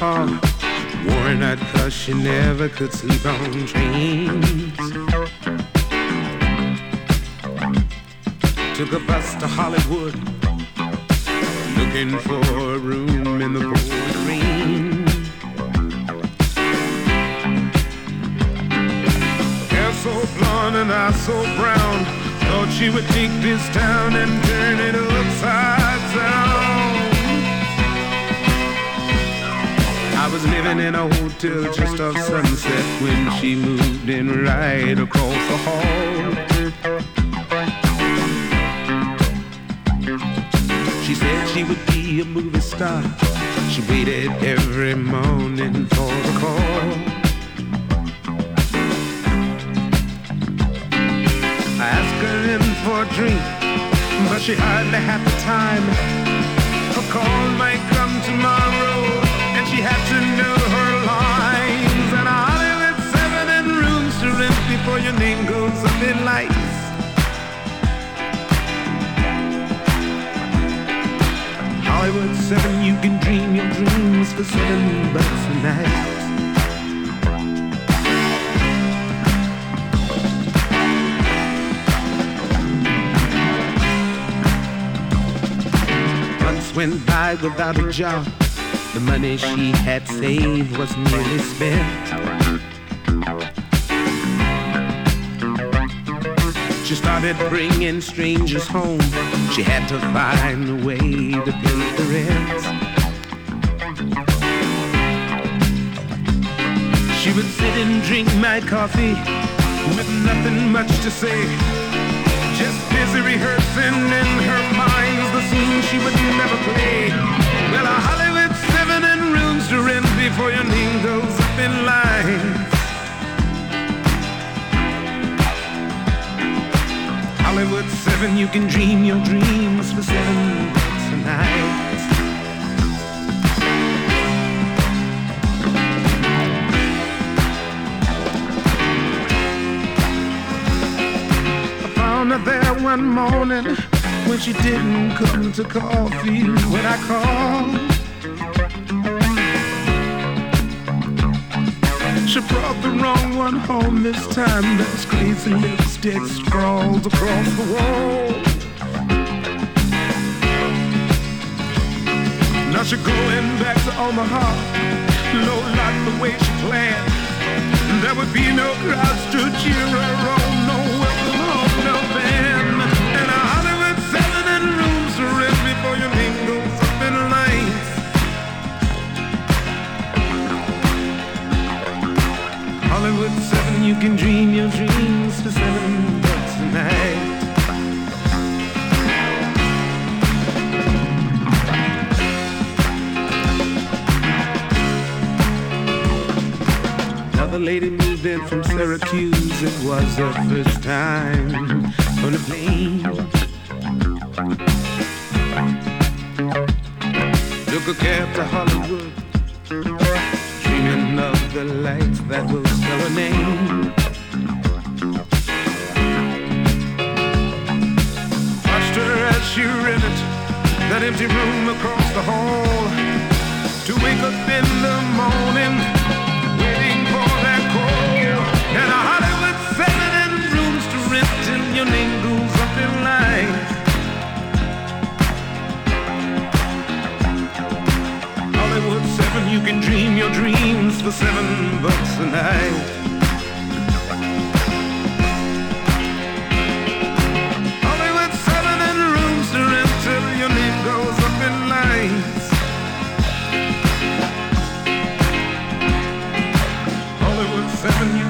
Omaha. Worn out cause she never could sleep on trains. Took a bus to Hollywood, looking for a room in the Gold Green. Hair so blonde and eyes so brown, thought she would take this town and turn it upside down. I was living in a hotel just off Sunset when she moved in right across the hall. She said she would be a movie star. She waited every morning for the call. I asked her in for a drink, but she hardly had the time. Her call might come tomorrow, had to know her lines. And a Hollywood seven and rooms to rent before your name goes up in lights. Hollywood seven, you can dream your dreams for seven bucks a night. Months went by without a job. The money she had saved was nearly spent. She started bringing strangers home. She had to find a way to pay the rent. She would sit and drink my coffee with nothing much to say. Just busy rehearsing in her mind the scene she would never play. Well, a Hollywood Seven, you can dream your dreams for seven bucks a night. I found her there one morning when she didn't come to coffee when I called. Brought the wrong one home this time. Those crazy lipstick scrawls across the wall. Now she's going back to Omaha. No, not the way she planned. There would be no crowds to cheer her on. Hollywood seven, you can dream your dreams for seven bucks a night. Another lady moved in from Syracuse. It was her first time on a plane. Took a cab to Hollywood that empty room across the hall to wake up in the morning, waiting for that call. And a Hollywood seven and rooms to rent your name goes up in. Hollywood seven, you can dream your dreams for seven bucks a night. Seven, you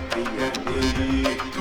be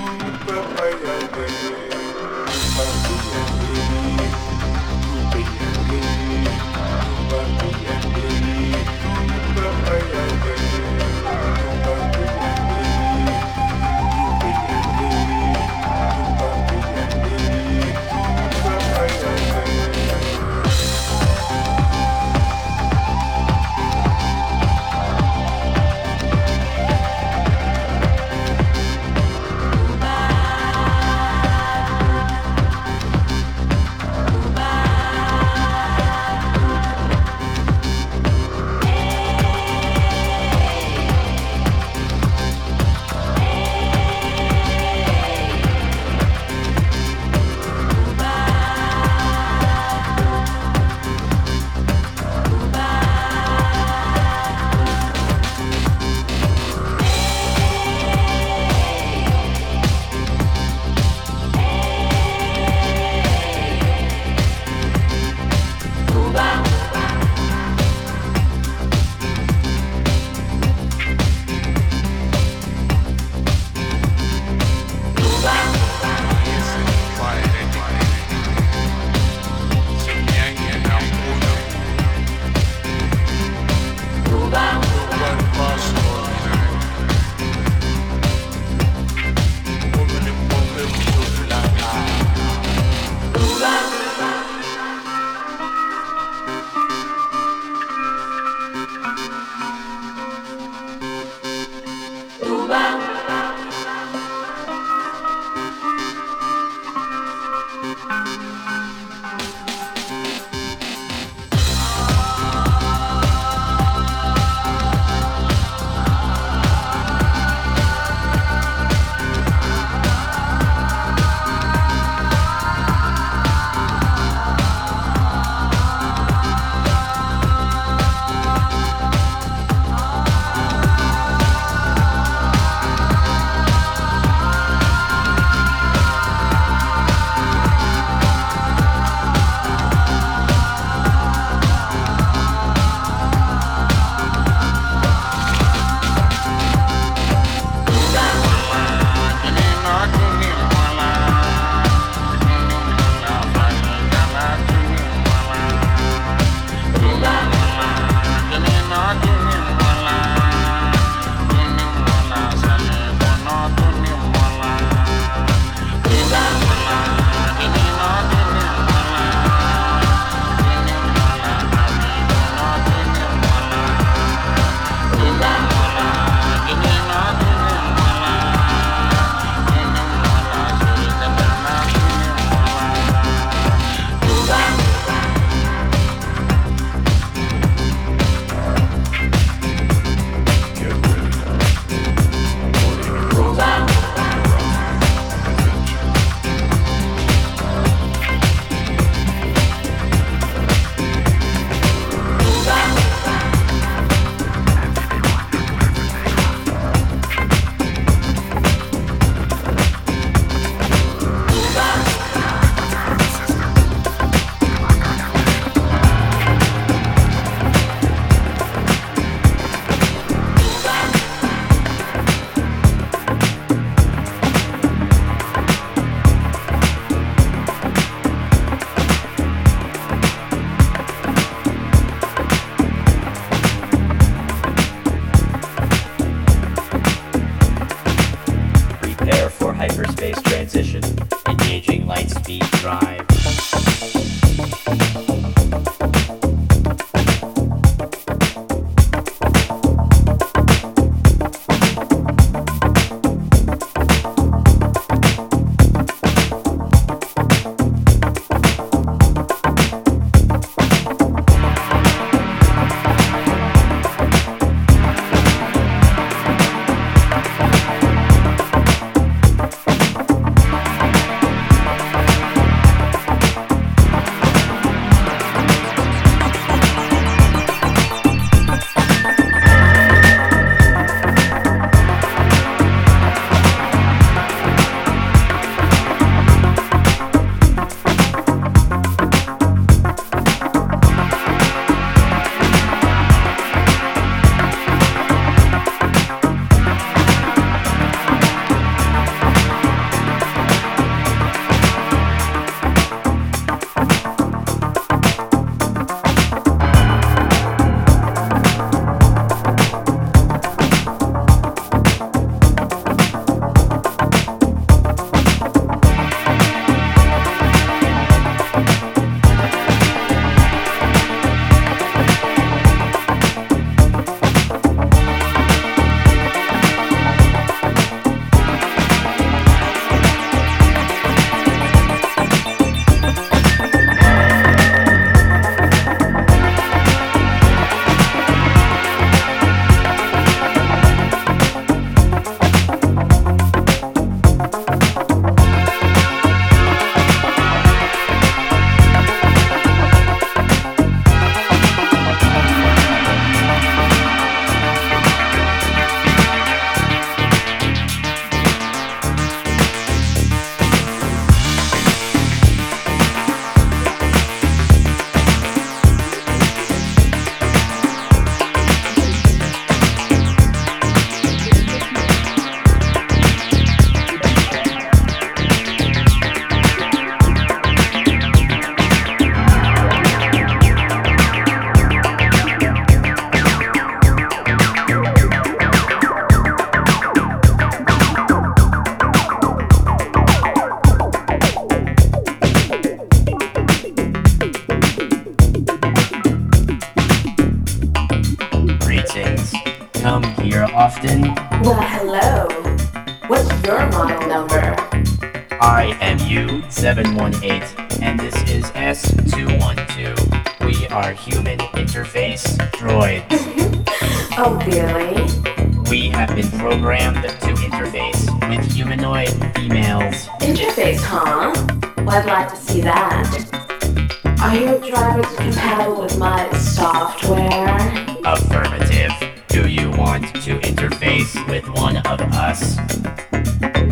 software? Affirmative. Do you want to interface with one of us?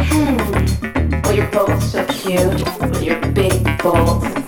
Hmm. Oh, you're both so cute with your big, bold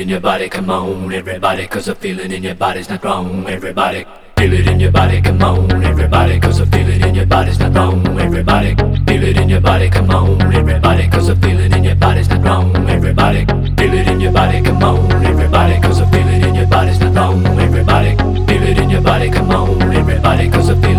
in your body, come on, everybody, cause a feeling in your body's not wrong, everybody. Feel it in your body, come on, everybody, cause a feeling in your body's not wrong, everybody. Feel it in your body, come on, everybody, cause a feeling in your body's not wrong, everybody. Feel it in your body, come on, everybody, cause a feeling in your body's not wrong, everybody. Feel it in your body, come on, everybody, cause a feeling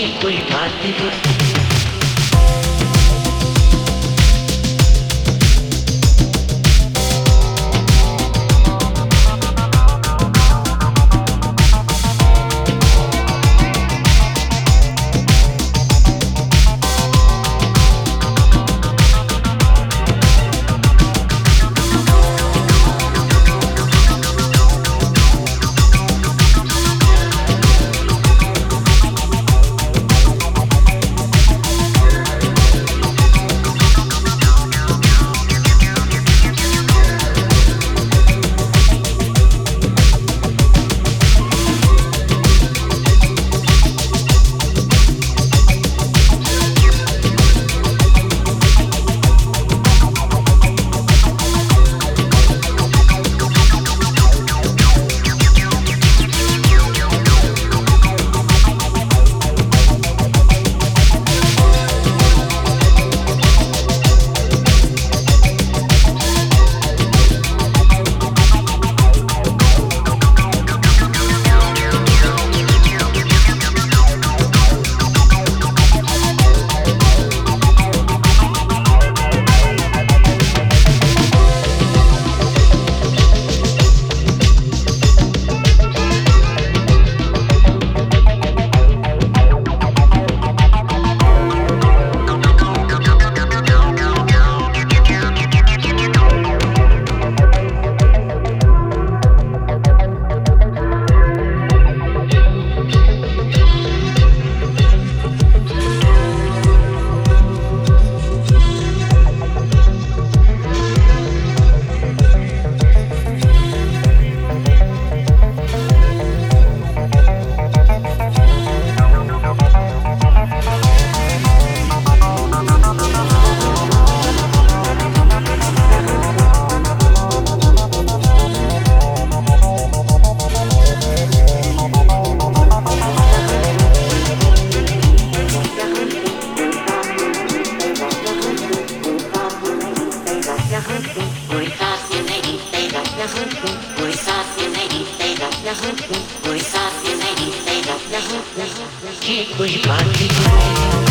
Queen, Queen, Queen, की कोई बात नहीं